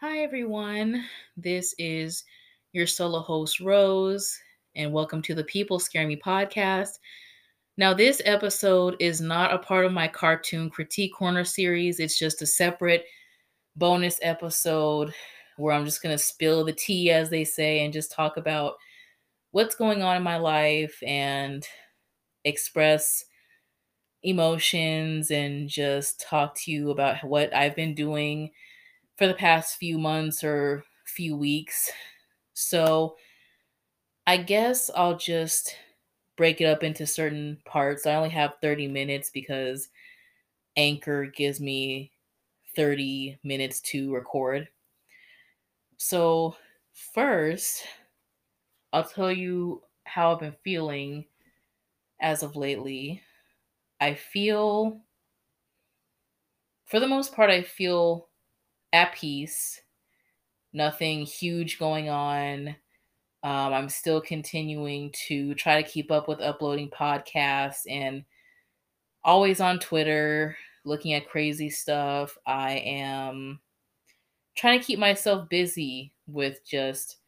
Hi, everyone. This is your solo host, Rose, and welcome to the People Scare Me podcast. Now, this episode is not a part of my cartoon critique corner series, it's just a separate bonus episode where I'm just going to spill the tea, as they say, and just talk about what's going on in my life and express emotions and just talk to you about what I've been doing for the past few months or few weeks. So I guess I'll just break it up into certain parts. I only have 30 minutes because Anchor gives me 30 minutes to record. So, first, I'll tell you how I've been feeling as of lately. I feel, for the most part, I feel at peace. Nothing huge going on. Um, I'm still continuing to try to keep up with uploading podcasts and always on Twitter looking at crazy stuff. I am trying to keep myself busy with just,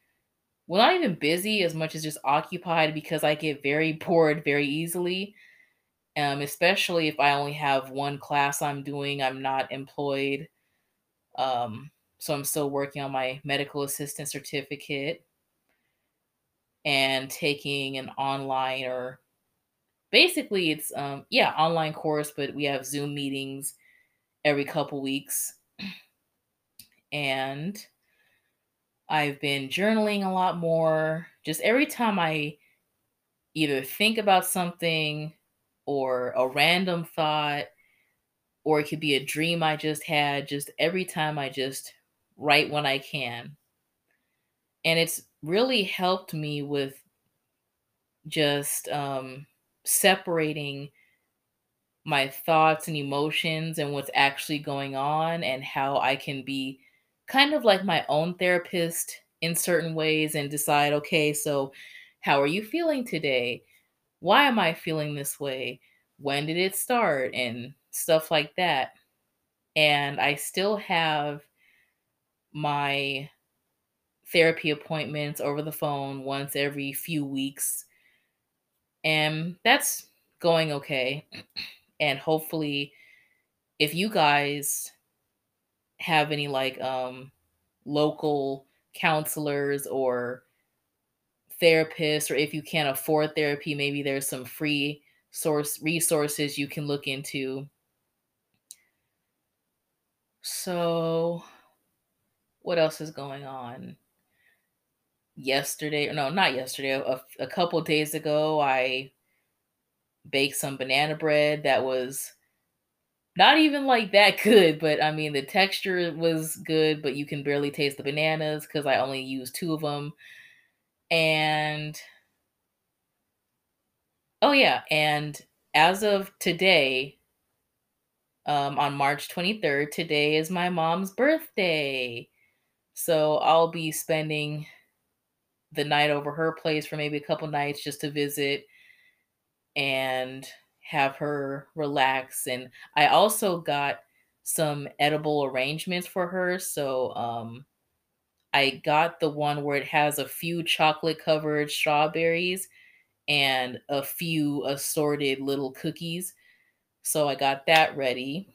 well, not even busy as much as just occupied because I get very bored very easily. Um, especially if I only have one class I'm doing, I'm not employed. Um, so I'm still working on my medical assistant certificate and taking an online or basically it's um yeah, online course, but we have Zoom meetings every couple weeks. And I've been journaling a lot more. Just every time I either think about something or a random thought or it could be a dream I just had, just every time I just write when I can. And it's really helped me with just um, separating my thoughts and emotions and what's actually going on and how I can be kind of like my own therapist in certain ways and decide okay, so how are you feeling today? Why am I feeling this way? When did it start? And stuff like that. And I still have my therapy appointments over the phone once every few weeks. And that's going okay. And hopefully if you guys have any like um local counselors or therapists or if you can't afford therapy maybe there's some free source resources you can look into so what else is going on? Yesterday no not yesterday a, a couple days ago i baked some banana bread that was not even like that good but i mean the texture was good but you can barely taste the bananas because i only used two of them and oh yeah and as of today um, on march 23rd today is my mom's birthday so i'll be spending the night over her place for maybe a couple nights just to visit and have her relax. And I also got some edible arrangements for her. So um, I got the one where it has a few chocolate covered strawberries and a few assorted little cookies. So I got that ready.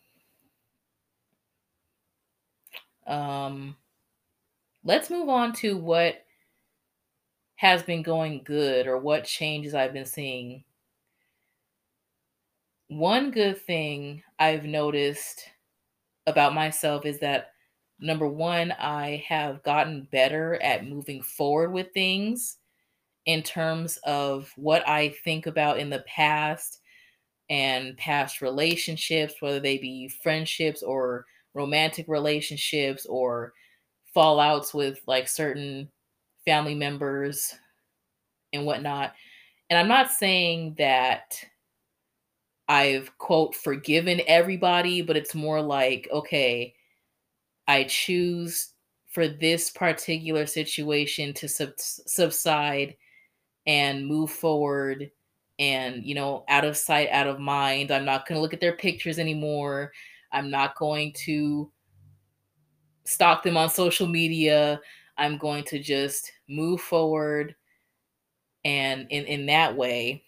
Um, let's move on to what has been going good or what changes I've been seeing. One good thing I've noticed about myself is that number one, I have gotten better at moving forward with things in terms of what I think about in the past and past relationships, whether they be friendships or romantic relationships or fallouts with like certain family members and whatnot. And I'm not saying that I've, quote, forgiven everybody, but it's more like, okay, I choose for this particular situation to sub- subside and move forward and, you know, out of sight, out of mind. I'm not going to look at their pictures anymore. I'm not going to stalk them on social media. I'm going to just move forward and in in that way.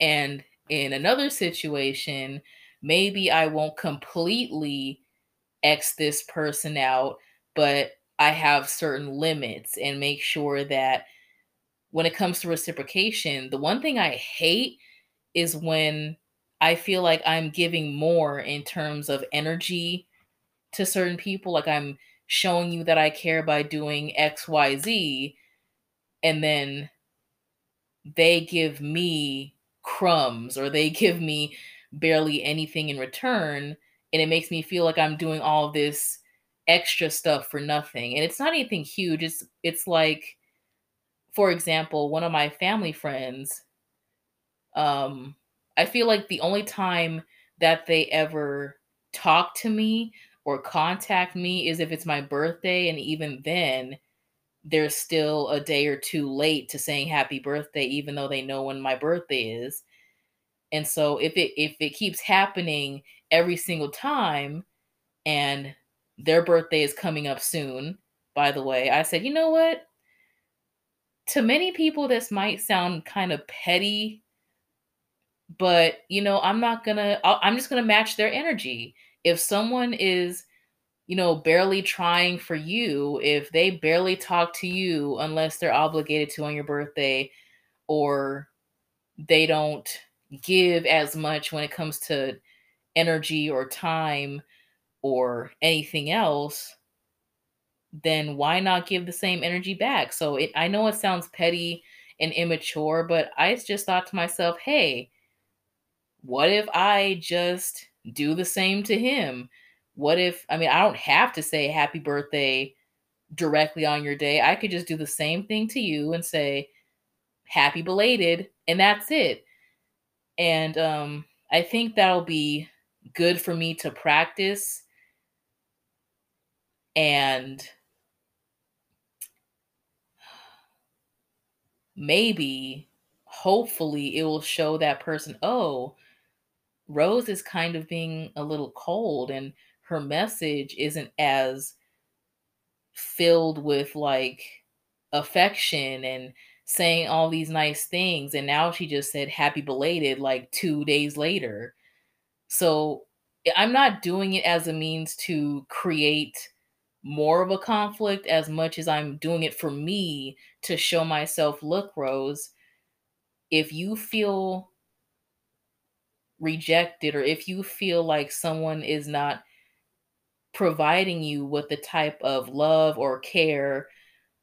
And in another situation, maybe I won't completely X this person out, but I have certain limits and make sure that when it comes to reciprocation, the one thing I hate is when I feel like I'm giving more in terms of energy to certain people. Like I'm showing you that I care by doing XYZ, and then they give me crumbs or they give me barely anything in return. And it makes me feel like I'm doing all this extra stuff for nothing. And it's not anything huge. It's it's like, for example, one of my family friends, um, I feel like the only time that they ever talk to me or contact me is if it's my birthday. And even then, they're still a day or two late to saying happy birthday, even though they know when my birthday is. And so if it if it keeps happening every single time and their birthday is coming up soon, by the way, I said, you know what? To many people, this might sound kind of petty, but you know, I'm not gonna, I'm just gonna match their energy. If someone is, you know, barely trying for you, if they barely talk to you unless they're obligated to on your birthday, or they don't give as much when it comes to energy or time or anything else, then why not give the same energy back? So it, I know it sounds petty and immature, but I just thought to myself, hey, what if I just do the same to him? What if, I mean, I don't have to say happy birthday directly on your day. I could just do the same thing to you and say happy belated, and that's it. And um, I think that'll be good for me to practice and maybe hopefully it will show that person oh rose is kind of being a little cold and her message isn't as filled with like affection and saying all these nice things. And now she just said happy belated like 2 days later. So i'm not doing it as a means to create more of a conflict as much as I'm doing it for me to show myself, look, Rose, if you feel rejected or if you feel like someone is not providing you with the type of love or care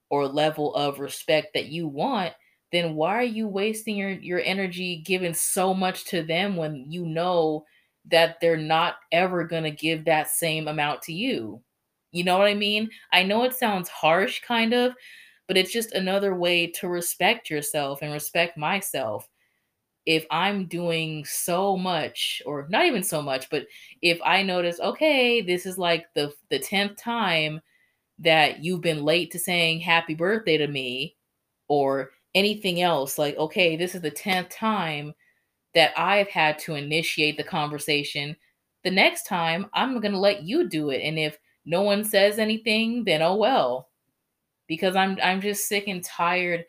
or level of respect that you want, then why are you wasting your, your energy giving so much to them when you know that they're not ever going to give that same amount to you? You know what I mean? I know it sounds harsh, kind of, but it's just another way to respect yourself and respect myself. If I'm doing so much, or not even so much, but if I notice, okay, this is like the the tenth time that you've been late to saying happy birthday to me, or anything else, like, okay, this is the tenth time that I've had to initiate the conversation. The next time, I'm gonna let you do it. And if no one says anything, then oh well. Because I'm I'm just sick and tired.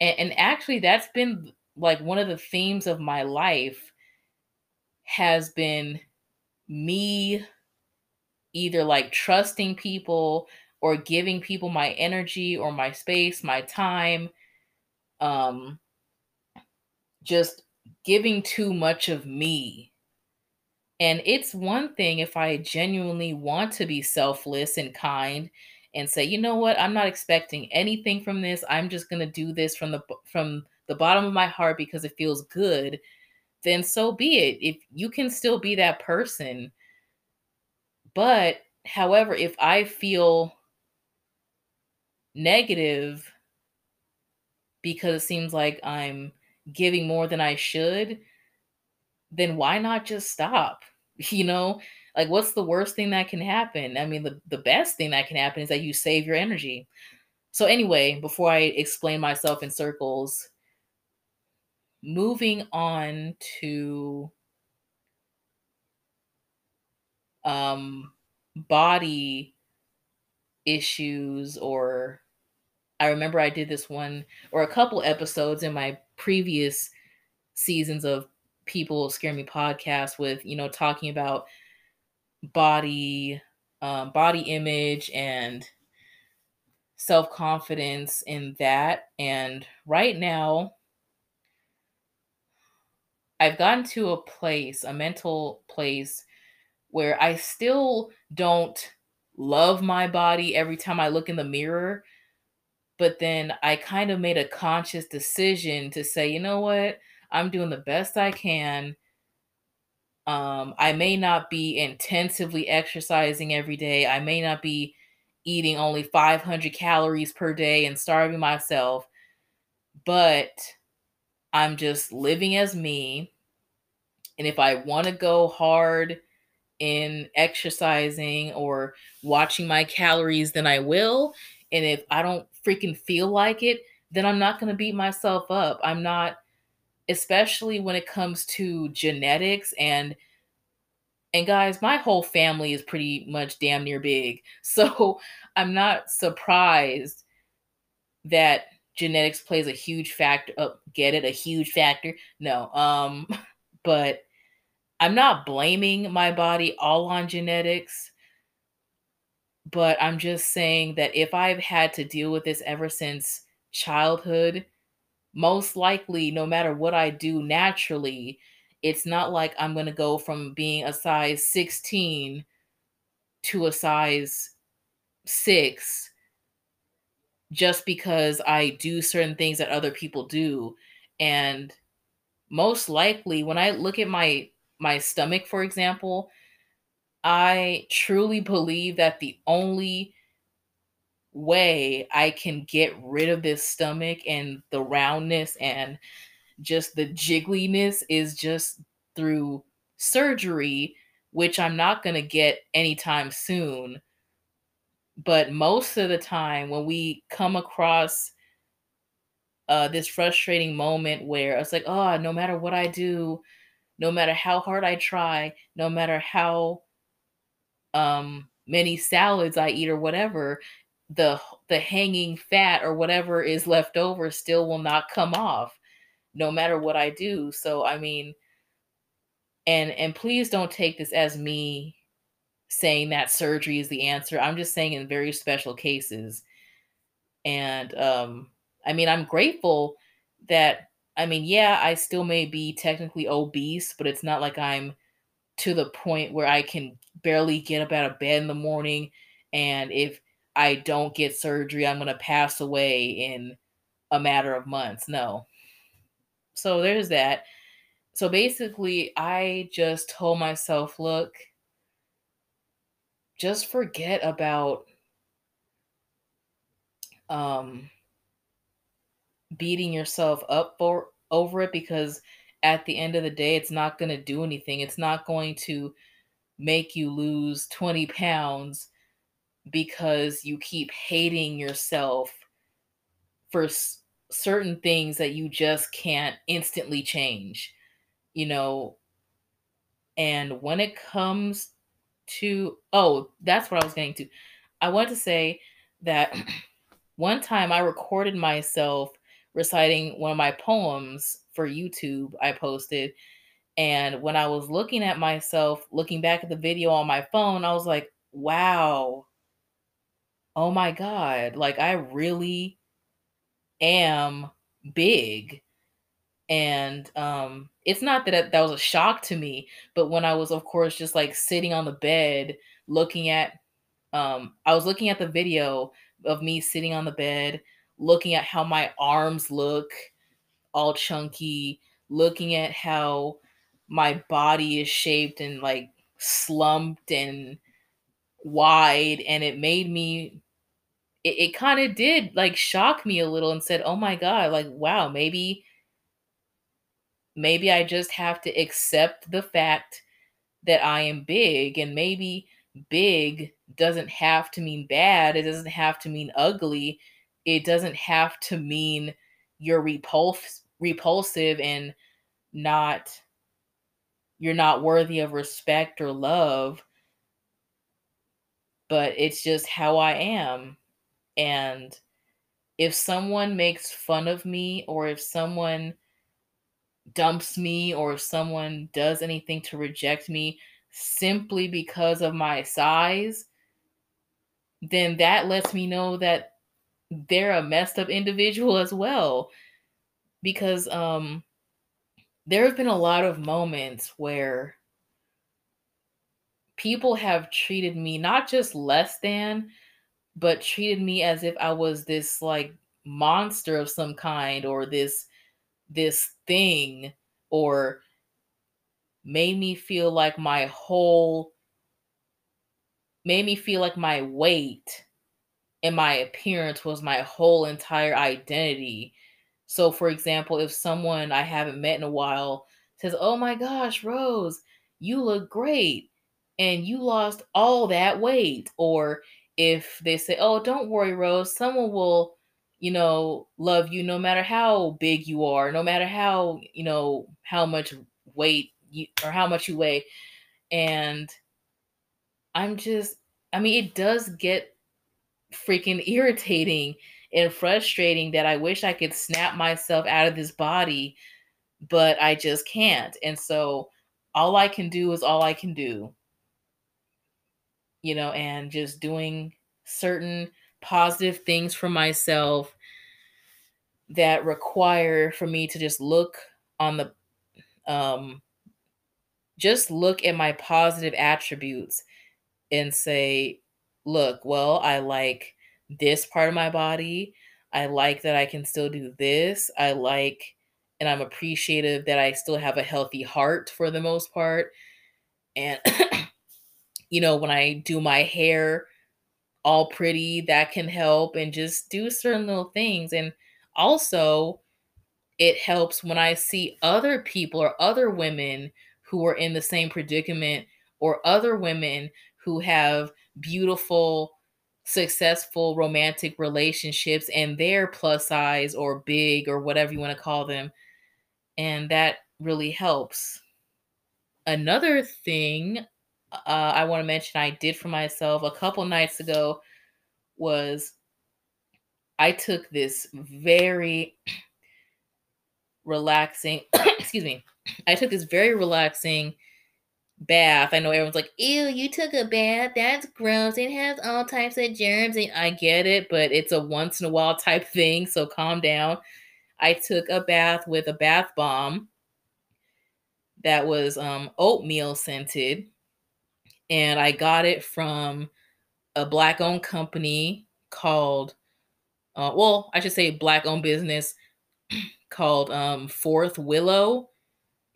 And, and actually that's been like one of the themes of my life has been me either like trusting people or giving people my energy or my space, my time, um, just giving too much of me and it's one thing if I genuinely want to be selfless and kind and say, "You know what? I'm not expecting anything from this. I'm just going to do this from the from the bottom of my heart because it feels good." Then so be it. If you can still be that person. But however, if I feel negative because it seems like I'm giving more than I should, then why not just stop? You know, like what's the worst thing that can happen? I mean, the, the best thing that can happen is that you save your energy. So, anyway, before I explain myself in circles, moving on to um, body issues or I remember I did this one or a couple episodes in my previous seasons of people scare me podcast with you know talking about body um, body image and self confidence in that and right now I've gotten to a place a mental place where I still don't love my body every time I look in the mirror but then I kind of made a conscious decision to say, you know what? I'm doing the best I can. Um, I may not be intensively exercising every day. I may not be eating only 500 calories per day and starving myself, but I'm just living as me. And if I want to go hard in exercising or watching my calories, then I will. And if I don't freaking feel like it, then I'm not going to beat myself up. I'm not especially when it comes to genetics and and guys, my whole family is pretty much damn near big. So, I'm not surprised that genetics plays a huge factor. Oh, get it? A huge factor? No. Um but I'm not blaming my body all on genetics but I'm just saying that if I've had to deal with this ever since childhood, most likely, no matter what I do naturally, it's not like I'm going to go from being a size 16 to a size 6 just because I do certain things that other people do. And most likely, when I look at my my stomach, for example, I truly believe that the only way I can get rid of this stomach and the roundness and just the jiggliness is just through surgery, which I'm not going to get anytime soon. But most of the time, when we come across uh, this frustrating moment where it's like, oh, no matter what I do, no matter how hard I try, no matter how um many salads I eat or whatever, the the hanging fat or whatever is left over still will not come off no matter what I do. So I mean and and please don't take this as me saying that surgery is the answer. I'm just saying in very special cases. And um I mean I'm grateful that I mean yeah, I still may be technically obese, but it's not like I'm to the point where I can barely get up out of bed in the morning. And if I don't get surgery, I'm going to pass away in a matter of months. No. So there's that. So basically, I just told myself, look, just forget about um beating yourself up for over it because at the end of the day, it's not going to do anything. It's not going to make you lose 20 pounds because you keep hating yourself for s- certain things that you just can't instantly change, you know. And when it comes to, oh, that's what I was getting to. I want to say that one time I recorded myself reciting one of my poems for YouTube I posted. And when I was looking at myself, looking back at the video on my phone, I was like, wow, oh my God, like I really am big. And um, it's not that that was a shock to me, but when I was, of course, just like sitting on the bed looking at, um, I was looking at the video of me sitting on the bed, looking at how my arms look all chunky, looking at how my body is shaped and like slumped and wide and it made me it, it kind of did like shock me a little and said oh my god like wow maybe maybe i just have to accept the fact that i am big and maybe big doesn't have to mean bad it doesn't have to mean ugly it doesn't have to mean you're repulsed repulsive and not you're not worthy of respect or love but it's just how I am. And if someone makes fun of me or if someone dumps me or if someone does anything to reject me simply because of my size, then that lets me know that they're a messed up individual as well. Because um there have been a lot of moments where people have treated me not just less than, but treated me as if I was this like monster of some kind or this this thing or made me feel like my whole made me feel like my weight and my appearance was my whole entire identity. So for example, if someone I haven't met in a while says, "Oh my gosh, Rose, you look great and you lost all that weight," or if they say, "Oh, don't worry, Rose, someone will you know, love you no matter how big you are, no matter how, you know, how much weight you or how much you weigh. And I'm just, I mean, it does get freaking irritating and frustrating that I wish I could snap myself out of this body, but I just can't. And so all I can do is all I can do. You know, and just doing certain positive things for myself that require for me to just look on the um just look at my positive attributes and say look well i like this part of my body. I like that i can still do this. I like and i'm appreciative that i still have a healthy heart for the most part. And you know when i do my hair all pretty that can help and just do certain little things. And also it helps when i see other people or other women who are in the same predicament or other women who have beautiful successful romantic relationships and they're plus size or big or whatever you want to call them and that really helps. Another thing uh, I want to mention I did for myself a couple nights ago was I took this very relaxing, excuse me, I took this very relaxing bath. I know everyone's like, ew, you took a bath. That's gross. It has all types of germs. And I get it, but it's a once in a while type thing. So calm down. I took a bath with a bath bomb that was um, oatmeal scented and I got it from a black owned company called, uh, well, I should say black owned business called um, Fourth Willow.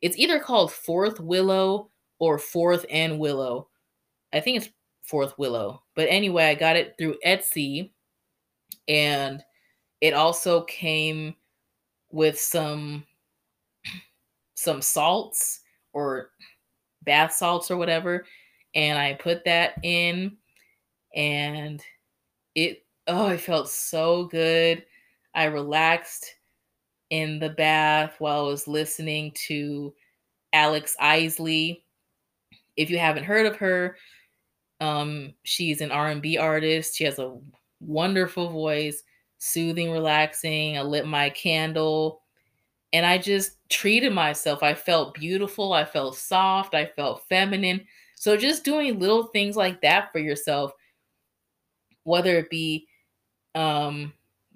It's either called Fourth Willow or Fourth and Willow. I think it's Fourth Willow. But anyway, I got it through Etsy and it also came with some some salts or bath salts or whatever and I put that in and it oh, it felt so good. I relaxed in the bath while I was listening to Alex Isley. If you haven't heard of her, um, she's an R&B artist. She has a wonderful voice, soothing, relaxing. I lit my candle and I just treated myself. I felt beautiful. I felt soft. I felt feminine. So just doing little things like that for yourself, whether it be um,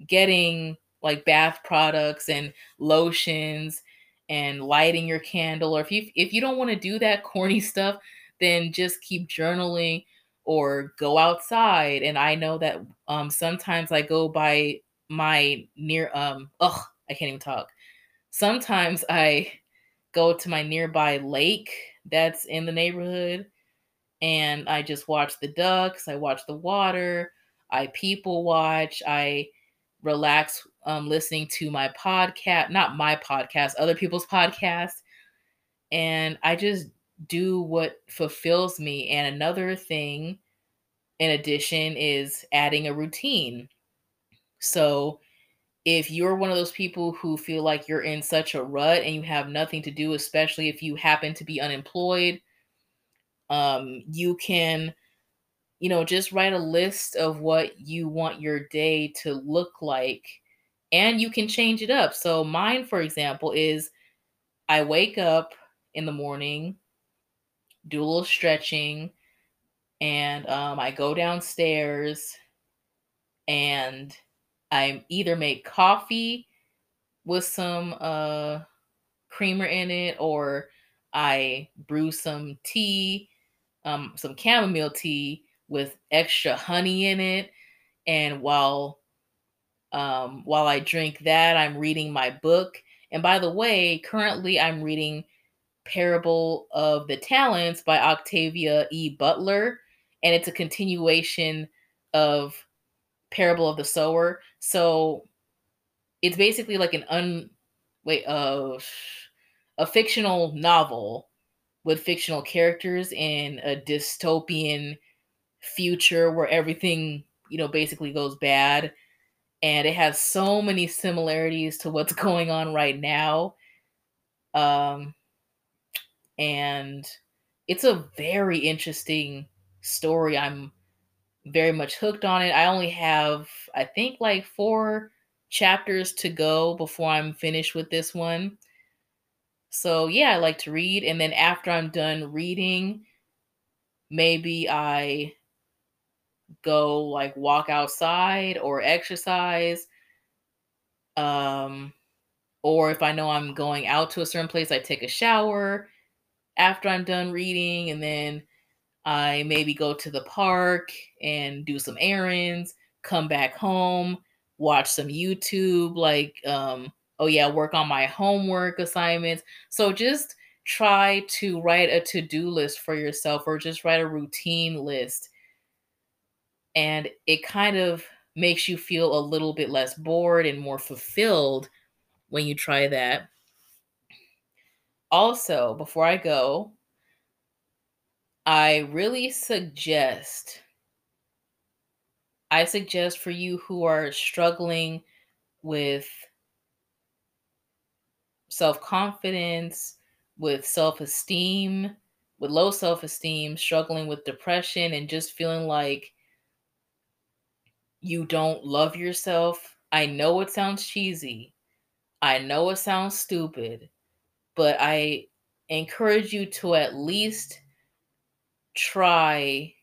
getting like bath products and lotions and lighting your candle, or if you if you don't want to do that corny stuff, then just keep journaling or go outside. And I know that um, sometimes I go by my near um ugh I can't even talk. Sometimes I go to my nearby lake that's in the neighborhood and I just watch the ducks, I watch the water, I people watch, I relax um, listening to my podcast, not my podcast, other people's podcast. And I just do what fulfills me. And another thing, in addition, is adding a routine. So if you're one of those people who feel like you're in such a rut and you have nothing to do, especially if you happen to be unemployed, um, you can you know, just write a list of what you want your day to look like and you can change it up. So mine for example is I wake up in the morning, do a little stretching, and um, I go downstairs and I either make coffee with some uh, creamer in it or I brew some tea, um, some chamomile tea with extra honey in it. And while um, while I drink that, I'm reading my book. And by the way, currently I'm reading Parable of the Talents by Octavia E. Butler, and it's a continuation of Parable of the Sower. So it's basically like an un wait uh a fictional novel with fictional characters in a dystopian future where everything, you know, basically goes bad. And it has so many similarities to what's going on right now. Um, and it's a very interesting story. I'm very much hooked on it. I only have, I think, like four chapters to go before I'm finished with this one. So, yeah, I like to read. And then after I'm done reading, maybe I go like walk outside or exercise. Um, or if I know I'm going out to a certain place, I take a shower after I'm done reading, and then I maybe go to the park and do some errands, come back home, watch some YouTube, like, um, oh yeah, work on my homework assignments. So just try to write a to do list for yourself or just write a routine list. And it kind of makes you feel a little bit less bored and more fulfilled when you try that. Also, before I go, I really suggest I suggest for you who are struggling with self-confidence, with self-esteem, with low self-esteem, struggling with depression and just feeling like you don't love yourself. I know it sounds cheesy. I know it sounds stupid, but I encourage you to at least try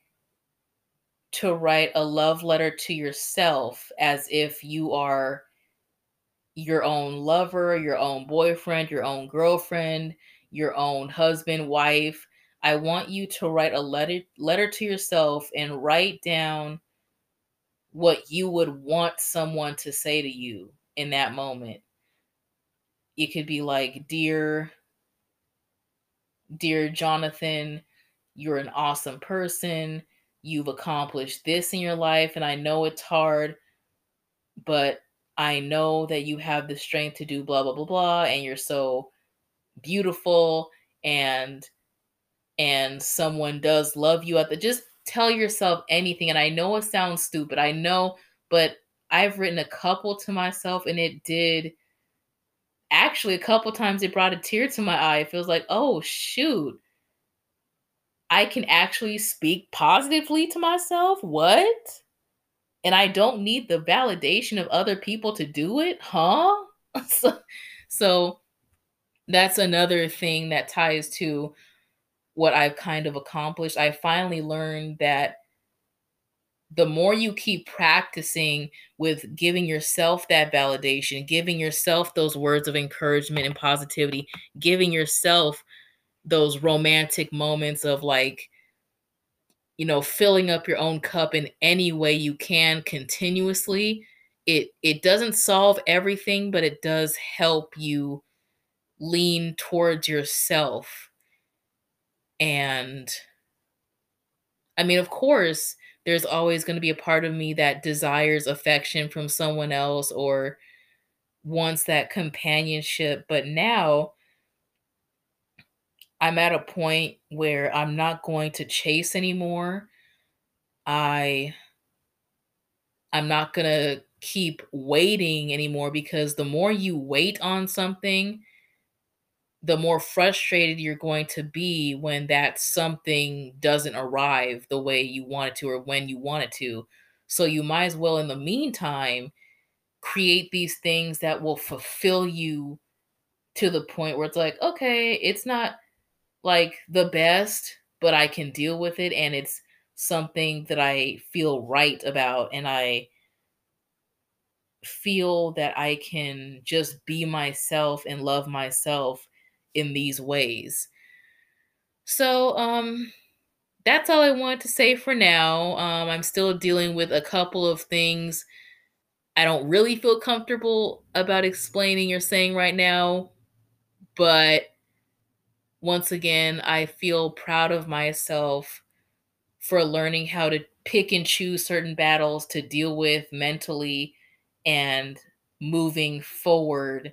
to write a love letter to yourself as if you are your own lover, your own boyfriend, your own girlfriend, your own husband, wife. I want you to write a letter letter to yourself and write down what you would want someone to say to you in that moment. It could be like, "Dear dear Jonathan, you're an awesome person. You've accomplished this in your life, and I know it's hard, but I know that you have the strength to do blah blah blah blah, and you're so beautiful and and someone does love you at the just tell yourself anything and i know it sounds stupid i know but i've written a couple to myself and it did actually a couple times it brought a tear to my eye it feels like oh shoot I can actually speak positively to myself? What? And I don't need the validation of other people to do it? Huh? so, so that's another thing that ties to what I've kind of accomplished. I finally learned that the more you keep practicing with giving yourself that validation, giving yourself those words of encouragement and positivity, giving yourself those romantic moments of like you know filling up your own cup in any way you can continuously it it doesn't solve everything but it does help you lean towards yourself. And i mean of course there's always going to be a part of me that desires affection from someone else or wants that companionship but now I'm at a point where I'm not going to chase anymore. I I'm not going to keep waiting anymore because the more you wait on something, the more frustrated you're going to be when that something doesn't arrive the way you want it to or when you want it to. So you might as well, in the meantime, create these things that will fulfill you to the point where it's like, okay, it's not like the best, but I can deal with it and it's something that I feel right about and I feel that I can just be myself and love myself in these ways. So, um, that's all I wanted to say for now. Um, I'm still dealing with a couple of things I don't really feel comfortable about explaining or saying right now, but once again, I feel proud of myself for learning how to pick and choose certain battles to deal with mentally and moving forward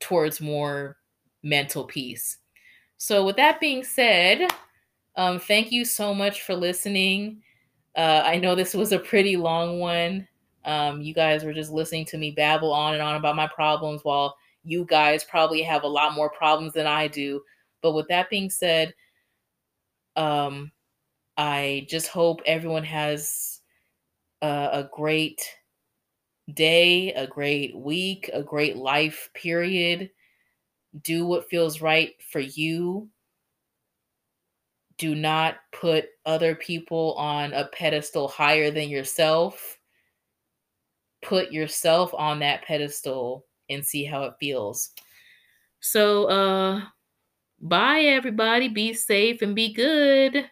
towards more mental peace. So, with that being said, um, thank you so much for listening. Uh, I know this was a pretty long one. Um, you guys were just listening to me babble on and on about my problems while you guys probably have a lot more problems than I do. But with that being said, um, I just hope everyone has a, a great day, a great week, a great life period. Do what feels right for you. Do not put other people on a pedestal higher than yourself. Put yourself on that pedestal and see how it feels. So, uh, bye everybody. Be safe and be good.